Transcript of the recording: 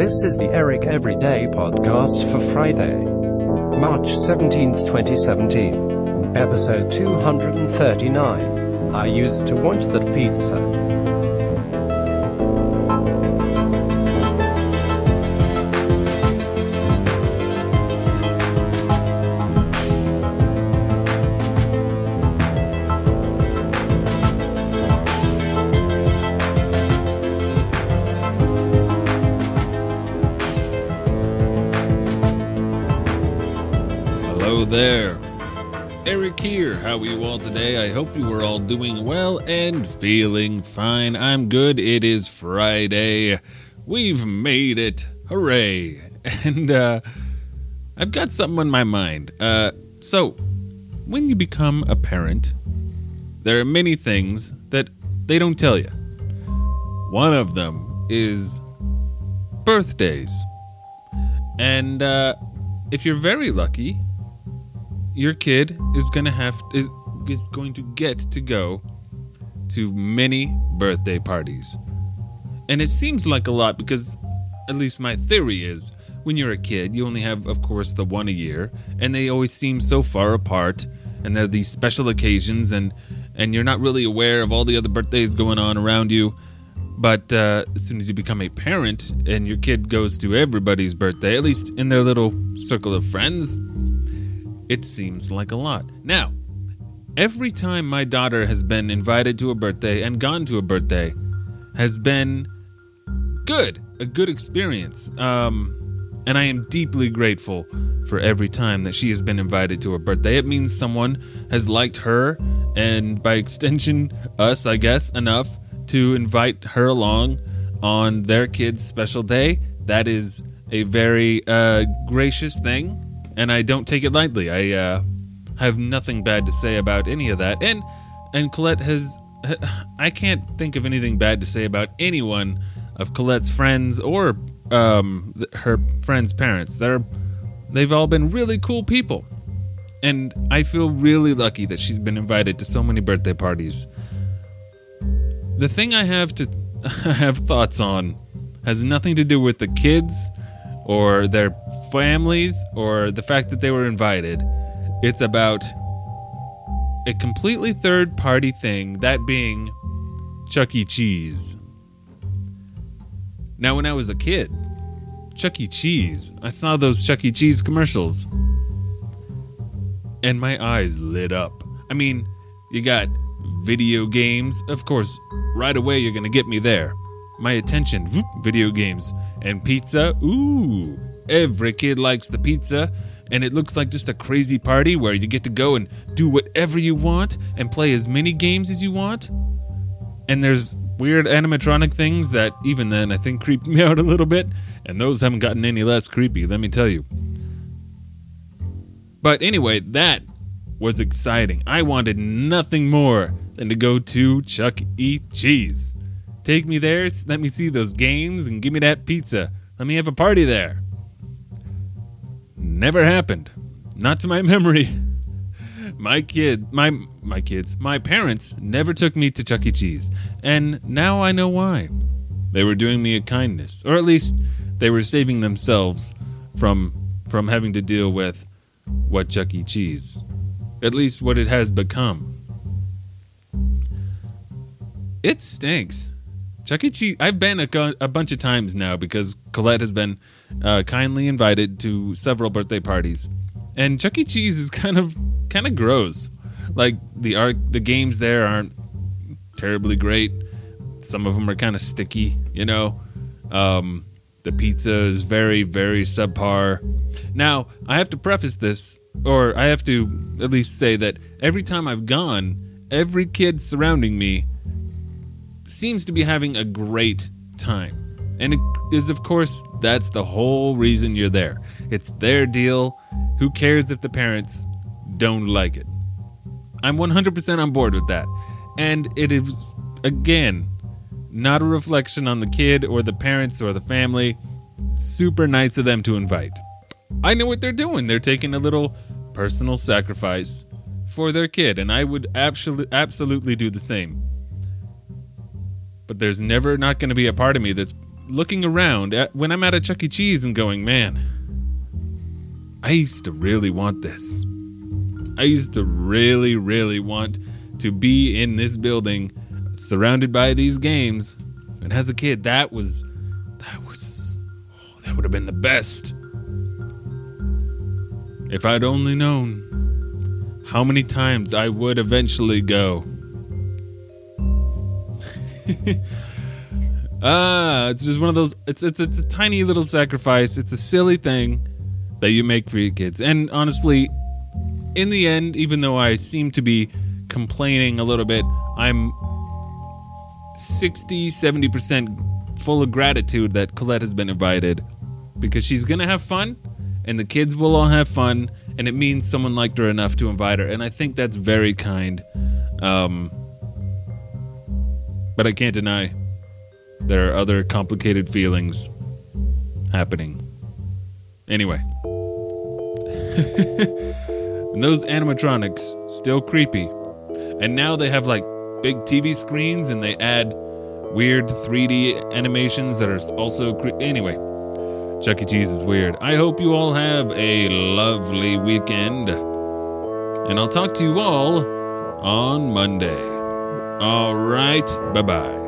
This is the Eric Everyday podcast for Friday, March 17th, 2017. Episode 239. I used to want that pizza. Hello there. Eric here. How are you all today? I hope you are all doing well and feeling fine. I'm good. It is Friday. We've made it. Hooray. And uh I've got something on my mind. Uh so when you become a parent, there are many things that they don't tell you. One of them is birthdays. And uh if you're very lucky, your kid is gonna have is is going to get to go to many birthday parties. And it seems like a lot because at least my theory is when you're a kid, you only have of course the one a year and they always seem so far apart and there are these special occasions and and you're not really aware of all the other birthdays going on around you. But uh, as soon as you become a parent and your kid goes to everybody's birthday, at least in their little circle of friends, it seems like a lot. Now, every time my daughter has been invited to a birthday and gone to a birthday has been good, a good experience. Um, and I am deeply grateful for every time that she has been invited to a birthday. It means someone has liked her and by extension us, I guess, enough to invite her along on their kid's special day. That is a very uh, gracious thing and I don't take it lightly. I uh, have nothing bad to say about any of that. And and Colette has I can't think of anything bad to say about anyone of Colette's friends or um, her friends' parents. They're they've all been really cool people. And I feel really lucky that she's been invited to so many birthday parties. The thing I have to have thoughts on has nothing to do with the kids or their families or the fact that they were invited. It's about a completely third party thing, that being Chuck E. Cheese. Now, when I was a kid, Chuck E. Cheese, I saw those Chuck E. Cheese commercials. And my eyes lit up. I mean, you got video games. Of course, right away you're going to get me there. My attention, video games. And pizza, ooh, every kid likes the pizza. And it looks like just a crazy party where you get to go and do whatever you want and play as many games as you want. And there's weird animatronic things that, even then, I think creeped me out a little bit. And those haven't gotten any less creepy, let me tell you. But anyway, that was exciting. I wanted nothing more than to go to Chuck E. Cheese. Take me there, let me see those games, and give me that pizza. Let me have a party there. Never happened. Not to my memory. My kid, my my kids, my parents never took me to Chuck E. Cheese, and now I know why. They were doing me a kindness, or at least they were saving themselves from from having to deal with what Chuck E. Cheese, at least what it has become. It stinks. Chuck E. Cheese. I've been a, a bunch of times now because Colette has been uh, kindly invited to several birthday parties, and Chuck E. Cheese is kind of kind of gross. Like the art, the games there aren't terribly great. Some of them are kind of sticky, you know. Um, the pizza is very, very subpar. Now, I have to preface this, or I have to at least say that every time I've gone, every kid surrounding me seems to be having a great time. And it is, of course, that's the whole reason you're there. It's their deal. Who cares if the parents don't like it? I'm 100% on board with that. And it is, again, not a reflection on the kid or the parents or the family. Super nice of them to invite. I know what they're doing. They're taking a little personal sacrifice for their kid, and I would absolutely absolutely do the same. But there's never not going to be a part of me that's looking around at, when I'm at a Chuck E. Cheese and going, man, I used to really want this. I used to really, really want to be in this building surrounded by these games. And as a kid, that was, that was, oh, that would have been the best. If I'd only known how many times I would eventually go. ah, it's just one of those. It's it's it's a tiny little sacrifice. It's a silly thing that you make for your kids. And honestly, in the end, even though I seem to be complaining a little bit, I'm 60, 70% full of gratitude that Colette has been invited because she's going to have fun and the kids will all have fun and it means someone liked her enough to invite her. And I think that's very kind. Um, but I can't deny there are other complicated feelings happening. Anyway. and those animatronics still creepy. And now they have like big TV screens and they add weird 3D animations that are also creepy. Anyway, Chuck E. Cheese is weird. I hope you all have a lovely weekend. And I'll talk to you all on Monday. All right. Bye bye.